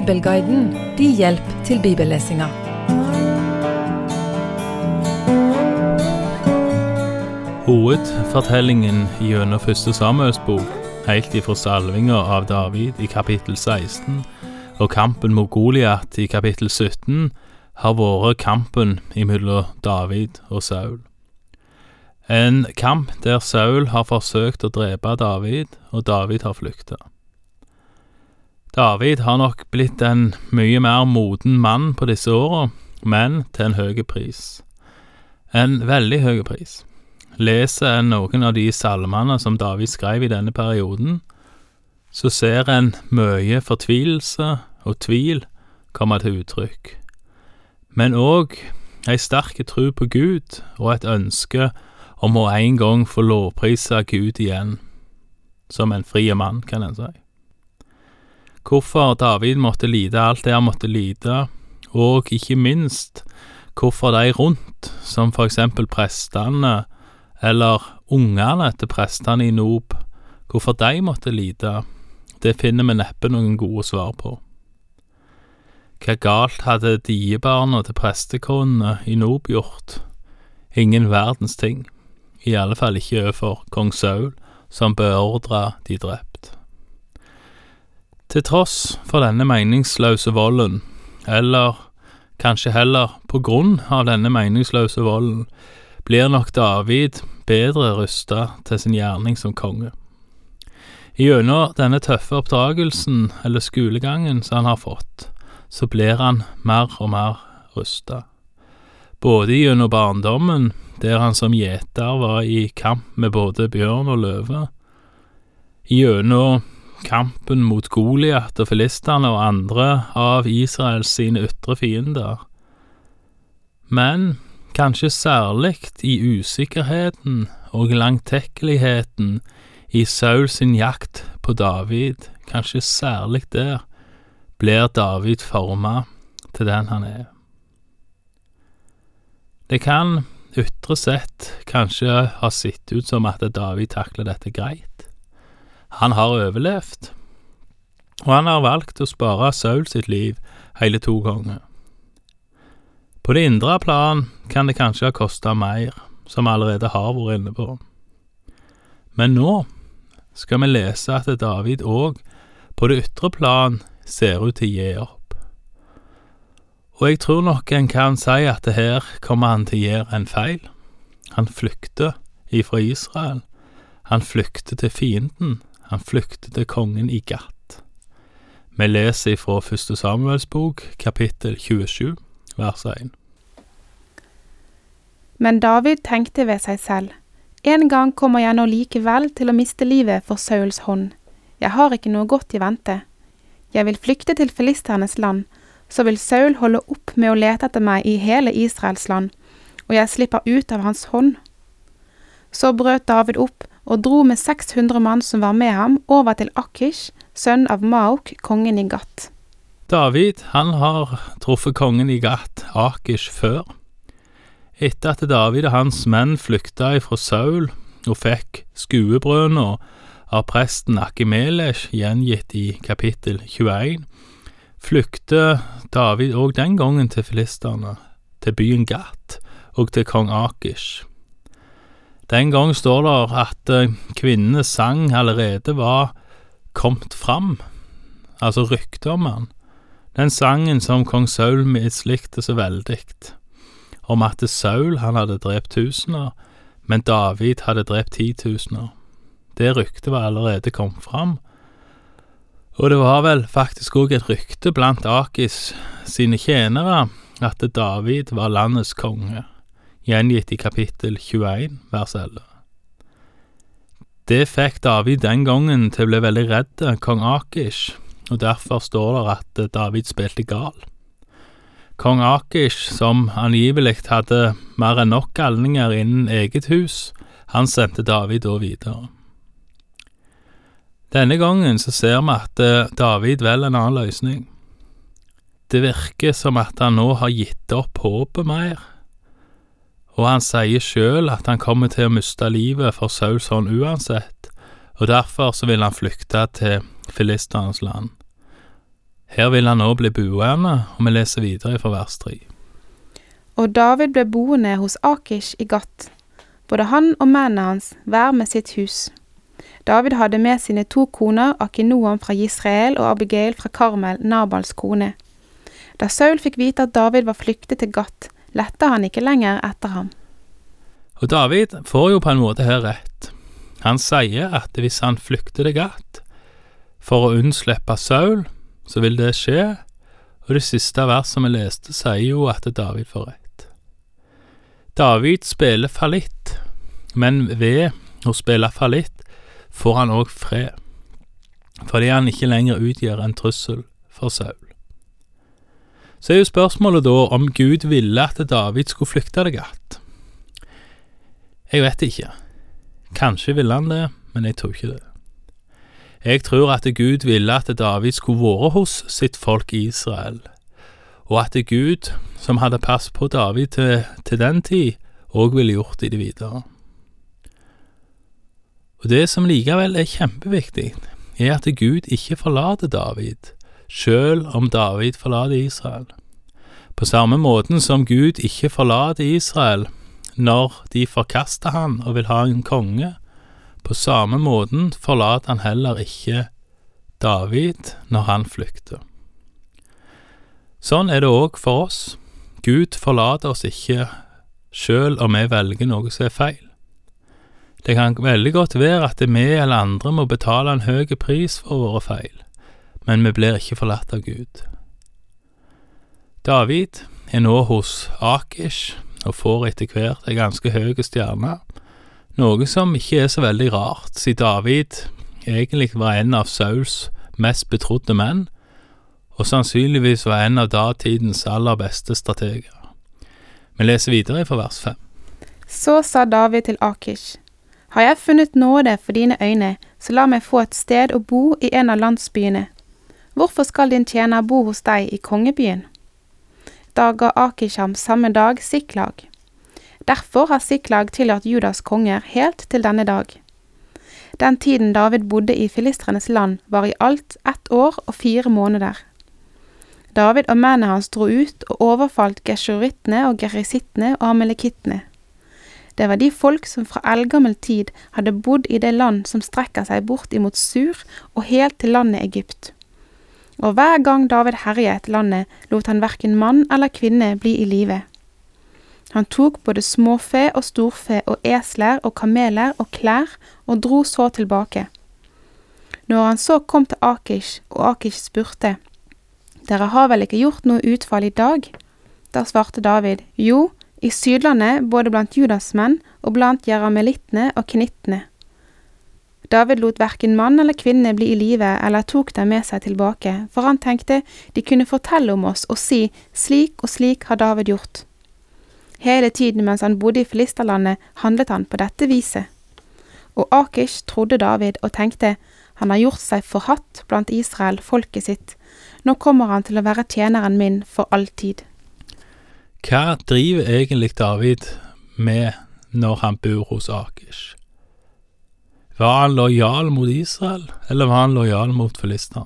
Bibelguiden din hjelp til bibellesinga. Hovedfortellingen gjennom første Samuels helt ifra salvinga av David i kapittel 16 og kampen mot Goliat i kapittel 17, har vært kampen mellom David og Saul. En kamp der Saul har forsøkt å drepe David, og David har flykta. David har nok blitt en mye mer moden mann på disse åra, men til en høy pris. En veldig høy pris leser en noen av de salmene som David skrev i denne perioden, så ser en mye fortvilelse og tvil komme til uttrykk, men òg ei sterk tro på Gud og et ønske om å en gang få lovprise Gud igjen, som en fri mann, kan en si. Hvorfor David måtte lide alt det han måtte lide, og ikke minst hvorfor de rundt, som for eksempel prestene, eller ungene til prestene i Nob, hvorfor de måtte lide, det finner vi neppe noen gode svar på. Hva galt hadde diebarna til prestekonene i Nob gjort? Ingen verdens ting, i alle fall ikke overfor kong Saul, som beordra de drept. Til tross for denne meningsløse volden, eller kanskje heller på grunn av denne meningsløse volden, blir nok David bedre rusta til sin gjerning som konge. Gjennom denne tøffe oppdragelsen, eller skolegangen, som han har fått, så blir han mer og mer rusta. Både gjennom barndommen, der han som gjeter var i kamp med både bjørn og løve, gjennom kampen mot Goliat og filistene og andre av Israels sine ytre fiender. Men kanskje særlig i usikkerheten og langtekkeligheten i Saul sin jakt på David, kanskje særlig der, blir David forma til den han er. Det kan ytre sett kanskje ha sett ut som at David takler dette greit. Han har overlevd, og han har valgt å spare Saul sitt liv hele to ganger. På det indre plan kan det kanskje ha kosta mer, som vi allerede har vært inne på. Men nå skal vi lese at David òg, på det ytre plan, ser ut til å gi opp. Og jeg tror nok en kan si at det her kommer han til å gjøre en feil. Han flykter ifra Israel. Han flykter til fienden. Han flyktet til kongen i Gat. Vi leser ifra Første Samuels bok, kapittel 27 vers 1. Men David tenkte ved seg selv, en gang kommer jeg nå likevel til å miste livet for Sauls hånd, jeg har ikke noe godt i vente. Jeg vil flykte til filisternes land, så vil Saul holde opp med å lete etter meg i hele Israels land, og jeg slipper ut av hans hånd. Så brøt David opp og dro med 600 mann som var med ham, over til Akish, sønn av Maok, kongen i Gat. David han har truffet kongen i Gat, Akish, før. Etter at David og hans menn flykta ifra Saul og fikk skuebrødene av presten Akimelesh gjengitt i kapittel 21, flykter David òg den gangen til filisterne, til byen Gat og til kong Akish. Den gang står det at eh, kvinnenes sang allerede var kommet fram, altså ryktet om han. Den sangen som kong Saul mislikte så veldig, om at Saul han hadde drept tusener, men David hadde drept titusener. Det ryktet var allerede kommet fram, og det var vel faktisk òg et rykte blant Akis sine tjenere at David var landets konge, gjengitt i kapittel 21 vers 11. Det fikk David den gangen til å bli veldig redd kong Akish, og derfor står det at David spilte gal. Kong Akish, som angivelig hadde mer enn nok galninger innen eget hus, han sendte David da videre. Denne gangen så ser vi at eh, David velger en annen løsning. Det virker som at han nå har gitt opp håpet mer, og han sier sjøl at han kommer til å miste livet for Sauls hånd uansett, og derfor så vil han flykte til filisternes land. Her vil han nå bli boende, og vi leser videre fra vers 3. Og David ble boende hos Akish i Gat, både han og mennene hans, hver med sitt hus. David hadde med sine to koner, Akinoam fra Israel og Abigail fra Karmel, Nabals kone. Da Saul fikk vite at David var flyktet til Gat, lette han ikke lenger etter ham. Og David får jo på en måte her rett. Han sier at hvis han flykter til Gat for å unnslippe Saul, så vil det skje, og det siste verset vi leste, sier jo at David får rett. David spiller fallitt, men ved å spille fallitt får han òg fred, fordi han ikke lenger utgjør en trussel for Saul. Så er jo spørsmålet da om Gud ville at David skulle flykte til Gat. Jeg vet ikke. Kanskje ville han det, men jeg tror ikke det. Jeg tror at Gud ville at David skulle vært hos sitt folk i Israel, og at Gud, som hadde pass på David til, til den tid, òg ville gjort det videre. Og det som likevel er kjempeviktig, er at Gud ikke forlater David, sjøl om David forlater Israel. På samme måten som Gud ikke forlater Israel når de forkaster han og vil ha en konge, på samme måten forlater han heller ikke David når han flykter. Sånn er det òg for oss. Gud forlater oss ikke sjøl om vi velger noe som er feil. Det kan veldig godt være at vi eller andre må betale en høy pris for våre feil, men vi blir ikke forlatt av Gud. David er nå hos Akish og får etter hvert ei ganske høy stjerne, noe som ikke er så veldig rart, siden David egentlig var en av Sauls mest betrodde menn, og sannsynligvis var en av datidens aller beste strateger. Vi leser videre fra vers fem. Så sa David til Akish, har jeg funnet nåde for dine øyne, så la meg få et sted å bo i en av landsbyene. Hvorfor skal din tjener bo hos deg i kongebyen? Da ga Akisham samme dag Siklag. Derfor har Siklag tilhørt Judas konger helt til denne dag. Den tiden David bodde i filistrenes land, var i alt ett år og fire måneder. David og mennene hans dro ut og overfalt gesjurittene og gerisittene og amalekittene. Det var de folk som fra eldgammel tid hadde bodd i det land som strekker seg bort imot Sur og helt til landet Egypt. Og hver gang David herjet landet, lot han verken mann eller kvinne bli i live. Han tok både småfe og storfe og esler og kameler og klær og dro så tilbake. Når han så kom til Akish, og Akish spurte, Dere har vel ikke gjort noe utfall i dag? Da svarte David, Jo, i Sydlandet både blant judasmenn og blant jeramelittene og knittene. David lot verken mann eller kvinne bli i live eller tok dem med seg tilbake, for han tenkte de kunne fortelle om oss og si slik og slik har David gjort. Hele tiden mens han bodde i Filisterlandet, handlet han på dette viset. Og Akish trodde David og tenkte han har gjort seg forhatt blant Israel, folket sitt, nå kommer han til å være tjeneren min for alltid. Hva driver egentlig David med når han bor hos Akish? Var han lojal mot Israel, eller var han lojal mot filistene?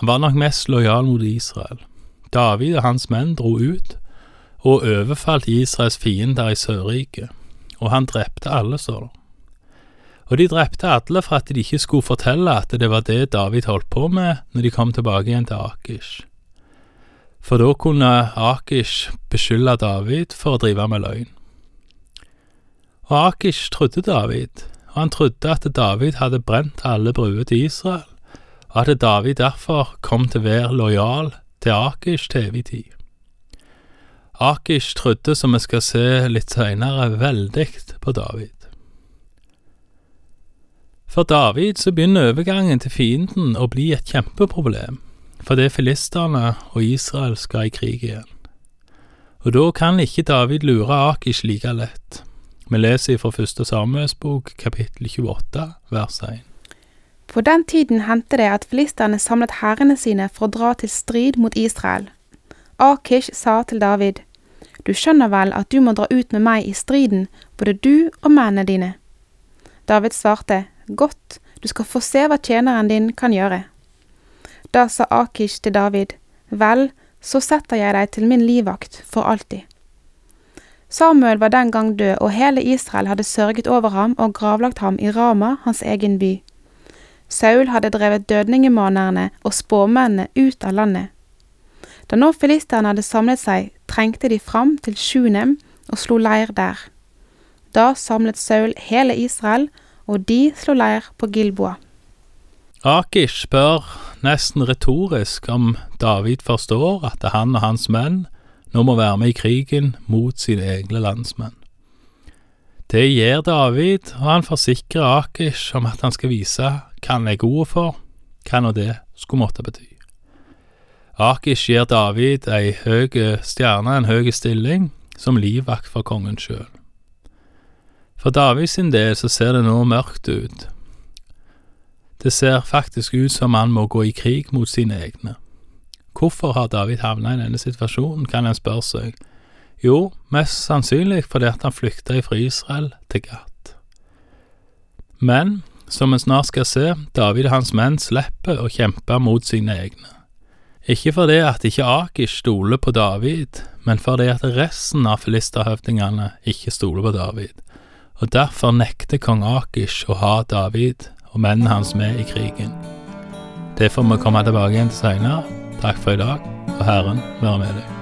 Han var nok mest lojal mot Israel. David og hans menn dro ut og overfalt Israels fiender i Sørriket, og han drepte alle, står det. Og de drepte alle for at de ikke skulle fortelle at det var det David holdt på med når de kom tilbake igjen til Akish for da kunne Akish beskylde David for å drive med løgn. Og Akish trodde David, og han trodde at David hadde brent alle bruer til Israel, og at David derfor kom til å være lojal til Akish til evig tid. Akish trodde, som vi skal se litt seinere, veldig på David. For David så begynner overgangen til fienden å bli et kjempeproblem fordi filistene og Israel skal i krig igjen. Og da kan ikke David lure Akish like lett. Vi leser fra første Samuels bok, kapittel 28, vers 1. På den tiden hendte det at filistene samlet hærene sine for å dra til strid mot Israel. Akish sa til David, Du skjønner vel at du må dra ut med meg i striden, både du og mennene dine. David svarte, Godt, du skal få se hva tjeneren din kan gjøre. Da sa Akish til David, Vel, så setter jeg deg til min livvakt for alltid. Samuel var den gang død, og hele Israel hadde sørget over ham og gravlagt ham i Rama, hans egen by. Saul hadde drevet dødningemanerne og spåmennene ut av landet. Da nå filisterne hadde samlet seg, trengte de fram til Sjunem og slo leir der. Da samlet Saul hele Israel, og de slo leir på Gilboa. Akish spør nesten retorisk om David forstår at han og hans menn nå må være med i krigen mot sine egne landsmenn. Det gjør David, og han forsikrer Akish om at han skal vise hva han er god for, hva nå det skulle måtte bety. Akish gir David ei høy stjerne, en høy stilling, som livvakt for kongen sjøl. For David sin del så ser det nå mørkt ut. Det ser faktisk ut som han må gå i krig mot sine egne. Hvorfor har David havna i denne situasjonen, kan en spørre seg. Jo, mest sannsynlig fordi at han flykta fra Israel til Gat. Men, som vi snart skal se, David og hans menn slipper å kjempe mot sine egne. Ikke fordi at ikke Akish stoler på David, men fordi at resten av filisterhøvdingene ikke stoler på David, og derfor nekter kong Akish å ha David og mennene hans med i krigen. Det får vi komme tilbake igjen til seinere. Takk for i dag, og Herren være med deg.